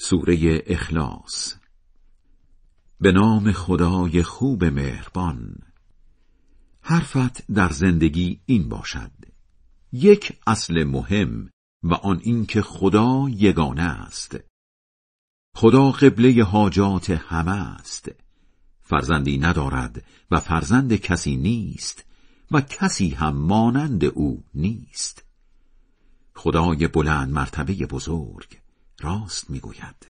سوره اخلاص. به نام خدای خوب مهربان. حرفت در زندگی این باشد. یک اصل مهم و آن اینکه خدا یگانه است. خدا قبله حاجات همه است. فرزندی ندارد و فرزند کسی نیست و کسی هم مانند او نیست. خدای بلند مرتبه بزرگ. راست می‌گوید.